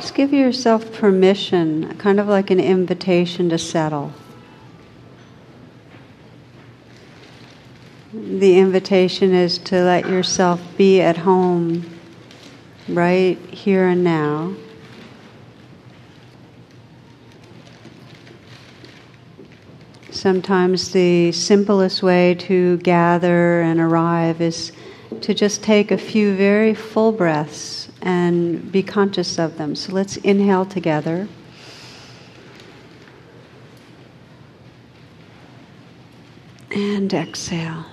Just give yourself permission, kind of like an invitation to settle. The invitation is to let yourself be at home right here and now. Sometimes the simplest way to gather and arrive is to just take a few very full breaths and be conscious of them. So let's inhale together. And exhale.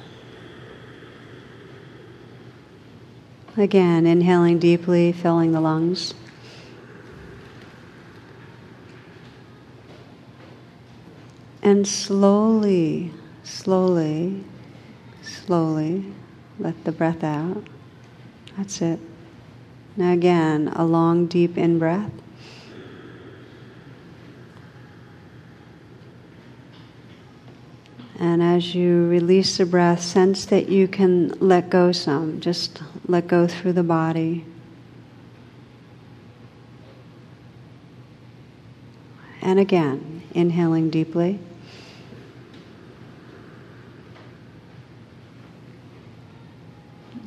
Again, inhaling deeply, filling the lungs. And slowly, slowly, slowly let the breath out. That's it. Now, again, a long, deep in breath. And as you release the breath, sense that you can let go some. Just let go through the body. And again, inhaling deeply.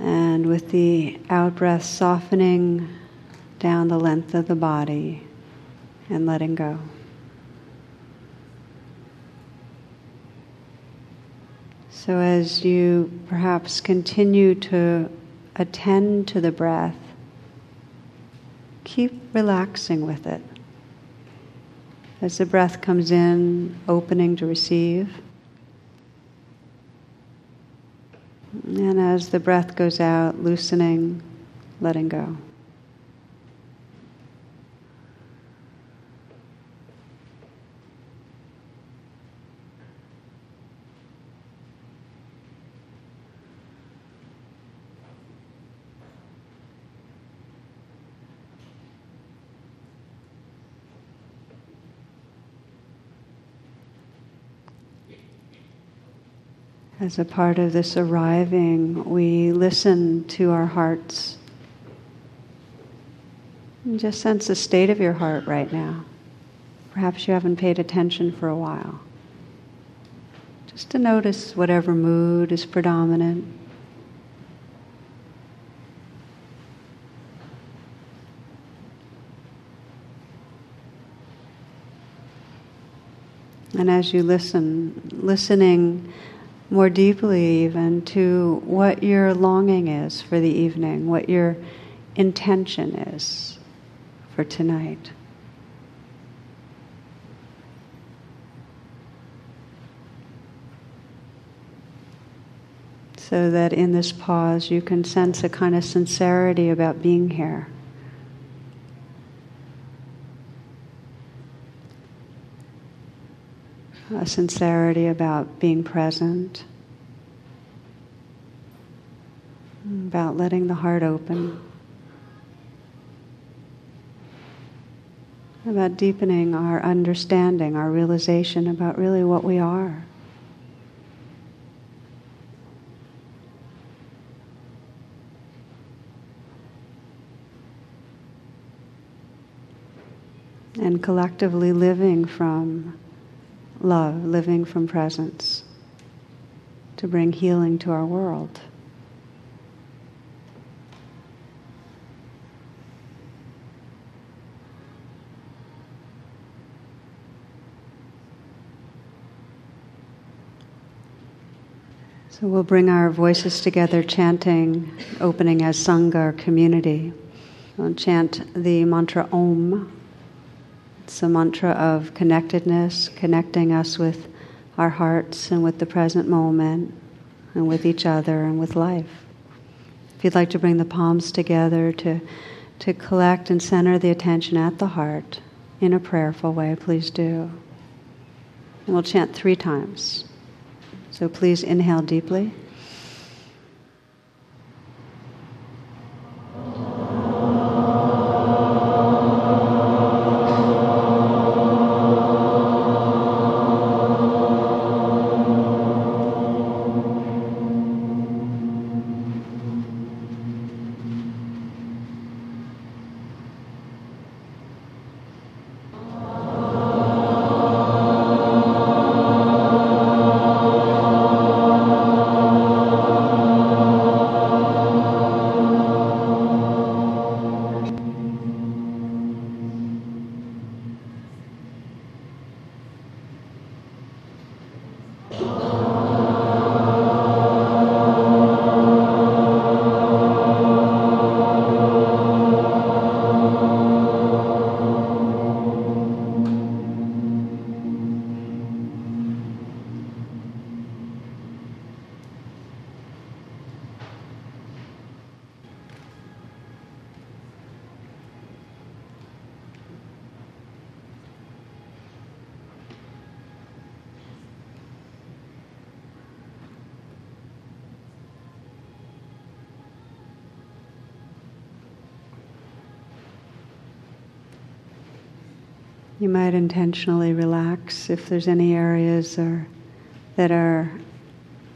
And the out breath, softening down the length of the body and letting go. So, as you perhaps continue to attend to the breath, keep relaxing with it. As the breath comes in, opening to receive. And as the breath goes out, loosening, letting go. As a part of this arriving, we listen to our hearts. And just sense the state of your heart right now. Perhaps you haven't paid attention for a while. Just to notice whatever mood is predominant. And as you listen, listening more deeply, even to what your longing is for the evening, what your intention is for tonight. So that in this pause you can sense a kind of sincerity about being here. A sincerity about being present, about letting the heart open, about deepening our understanding, our realization about really what we are. And collectively living from love, living from presence, to bring healing to our world. So we'll bring our voices together, chanting, opening as Sangha, community. We'll chant the mantra Om. It's a mantra of connectedness, connecting us with our hearts and with the present moment and with each other and with life. If you'd like to bring the palms together to, to collect and center the attention at the heart in a prayerful way, please do. And we'll chant three times. So please inhale deeply. You might intentionally relax if there's any areas or, that are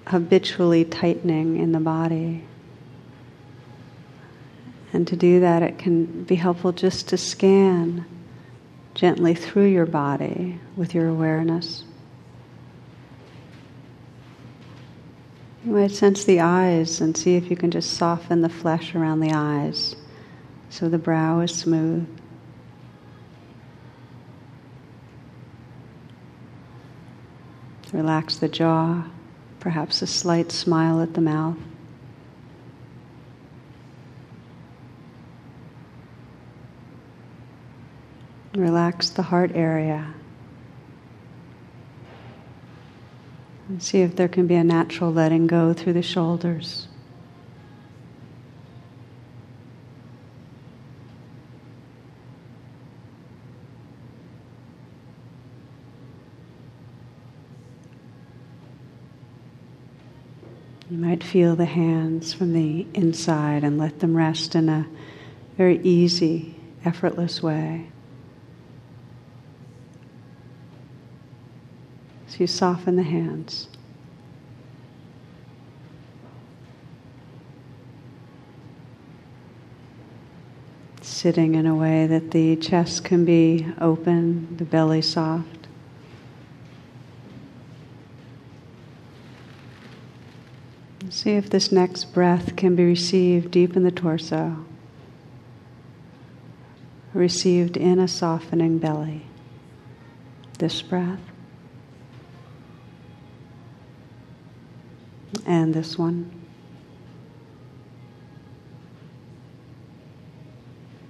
habitually tightening in the body. And to do that, it can be helpful just to scan gently through your body with your awareness. You might sense the eyes and see if you can just soften the flesh around the eyes so the brow is smooth. Relax the jaw, perhaps a slight smile at the mouth. Relax the heart area. And see if there can be a natural letting go through the shoulders. You might feel the hands from the inside and let them rest in a very easy, effortless way. So you soften the hands. Sitting in a way that the chest can be open, the belly soft. See if this next breath can be received deep in the torso, received in a softening belly. This breath. and this one.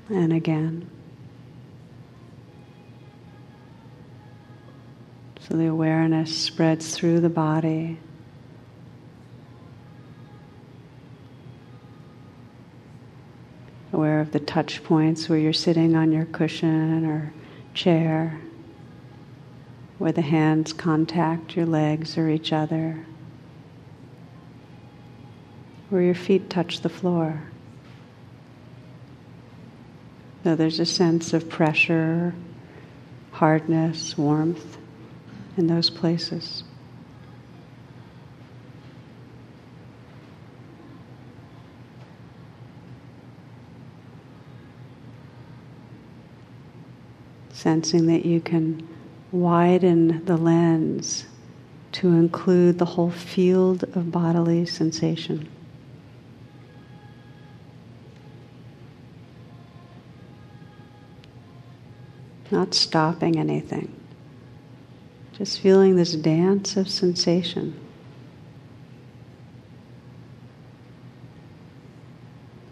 And again. So the awareness spreads through the body. Aware of the touch points where you're sitting on your cushion or chair, where the hands contact your legs or each other where your feet touch the floor. So there's a sense of pressure, hardness, warmth in those places. Sensing that you can widen the lens to include the whole field of bodily sensation. not stopping anything, just feeling this dance of sensation.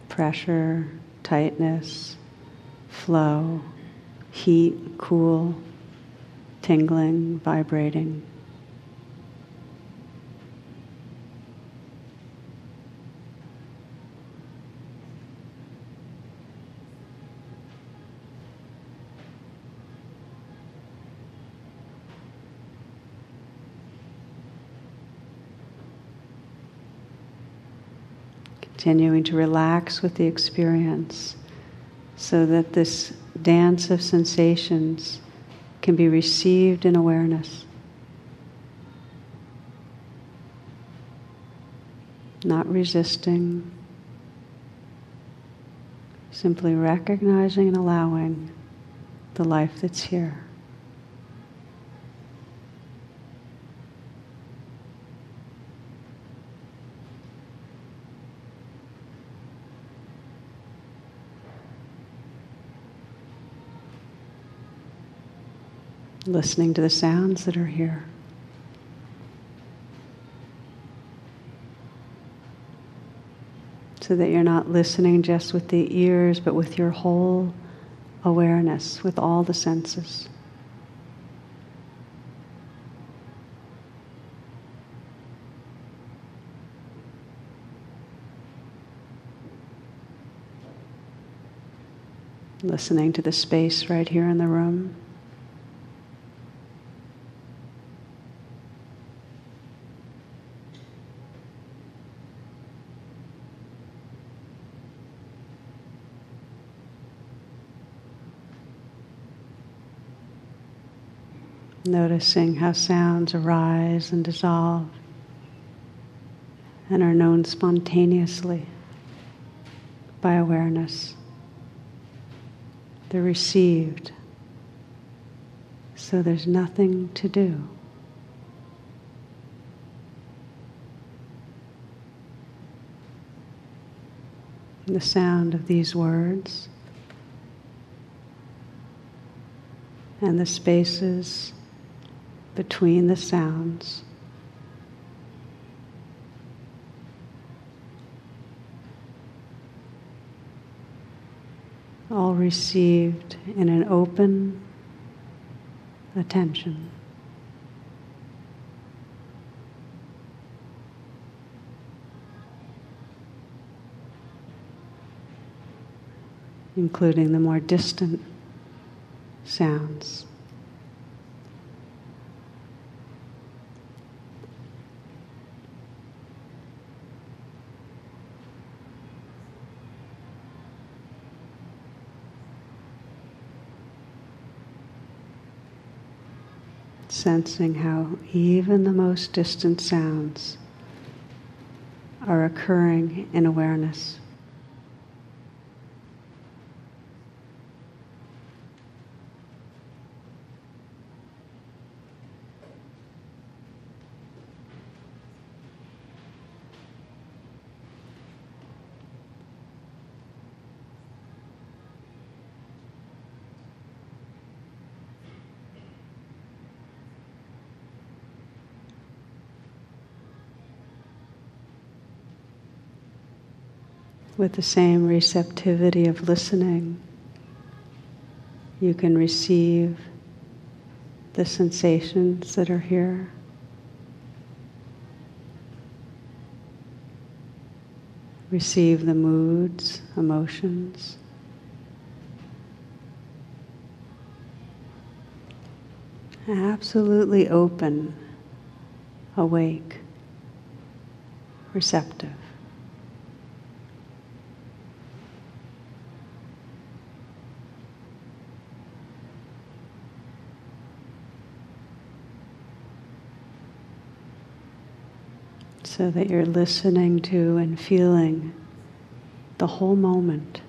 Pressure, tightness, flow, heat, cool, tingling, vibrating. Continuing to relax with the experience so that this dance of sensations can be received in awareness. Not resisting, simply recognizing and allowing the life that's here. Listening to the sounds that are here. So that you're not listening just with the ears, but with your whole awareness, with all the senses. Listening to the space right here in the room. Noticing how sounds arise and dissolve and are known spontaneously by awareness. They're received, so there's nothing to do. The sound of these words and the spaces between the sounds. All received in an open attention. including the more distant sounds. Sensing how even the most distant sounds are occurring in awareness. With the same receptivity of listening, you can receive the sensations that are here. Receive the moods, emotions. Absolutely open, awake, receptive. So that you're listening to and feeling the whole moment.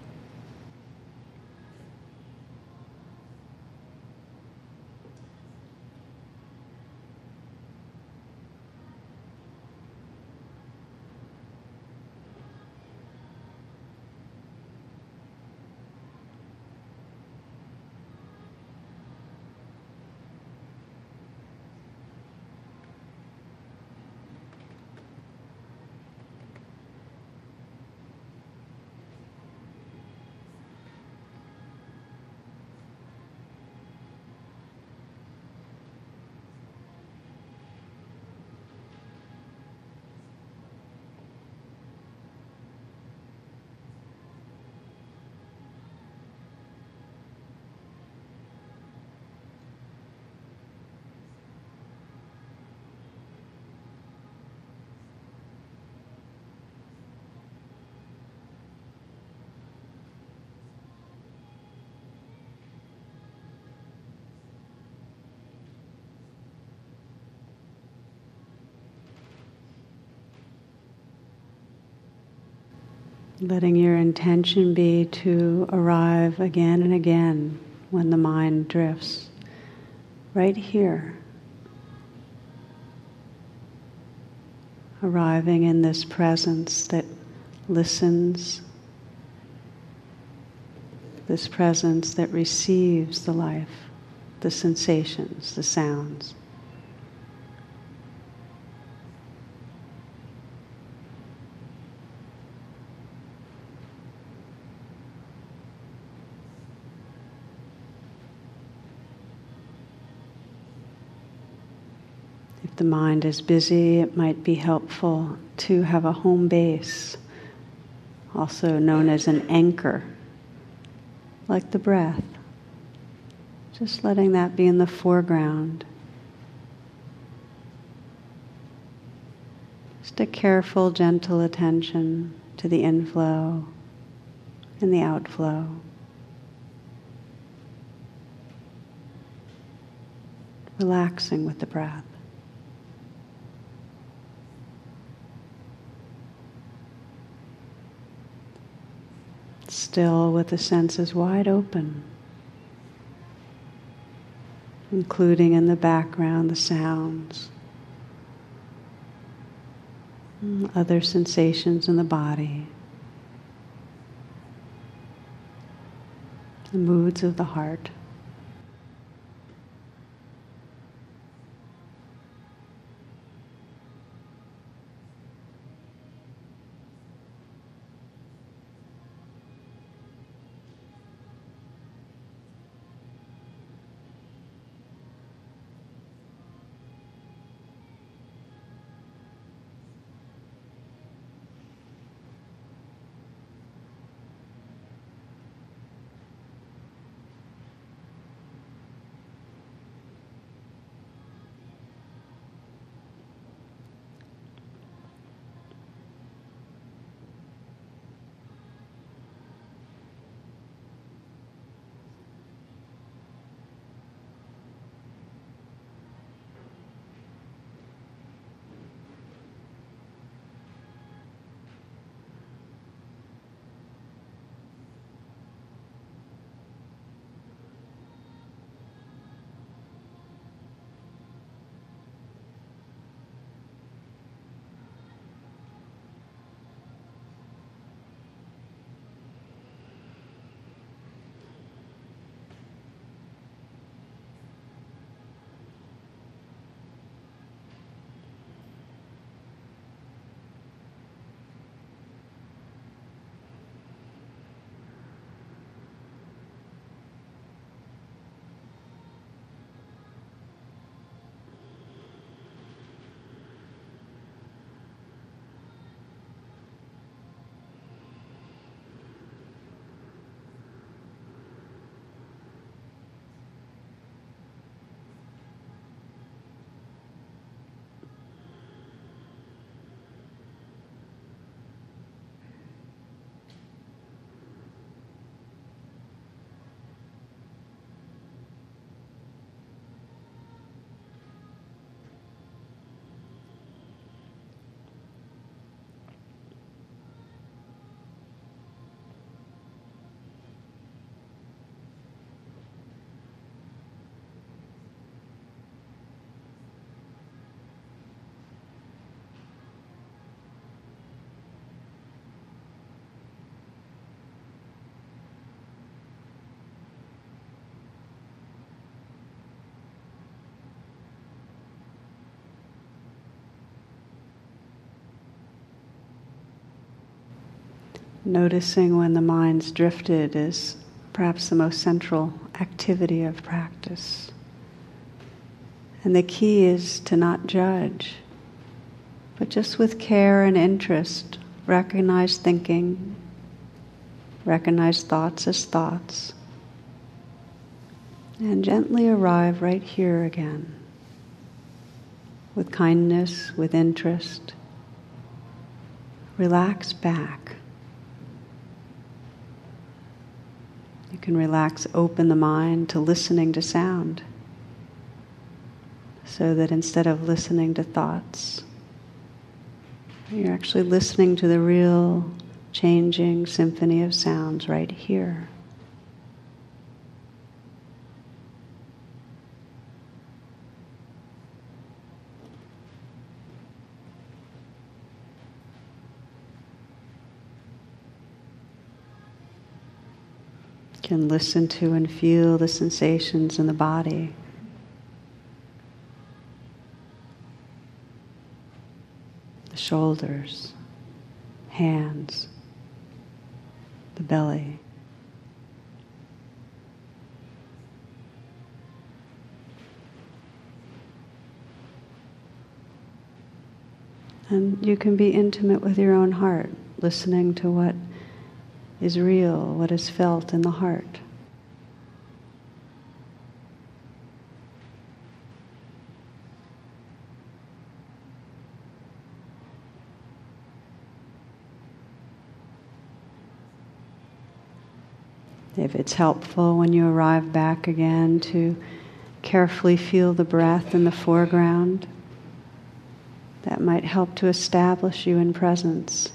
Letting your intention be to arrive again and again when the mind drifts, right here. Arriving in this presence that listens, this presence that receives the life, the sensations, the sounds. The mind is busy, it might be helpful to have a home base, also known as an anchor, like the breath. Just letting that be in the foreground. Just a careful, gentle attention to the inflow and the outflow. relaxing with the breath. Still with the senses wide open, including in the background the sounds, mm, other sensations in the body. the moods of the heart. Noticing when the mind's drifted is perhaps the most central activity of practice. And the key is to not judge, but just with care and interest, recognize thinking, recognize thoughts as thoughts, and gently arrive right here again with kindness, with interest. Relax back. Can relax, open the mind to listening to sound. So that instead of listening to thoughts, you're actually listening to the real changing symphony of sounds right here. Can listen to and feel the sensations in the body. The shoulders, hands, the belly. And you can be intimate with your own heart, listening to what is real, what is felt in the heart. If it's helpful when you arrive back again to carefully feel the breath in the foreground. That might help to establish you in presence.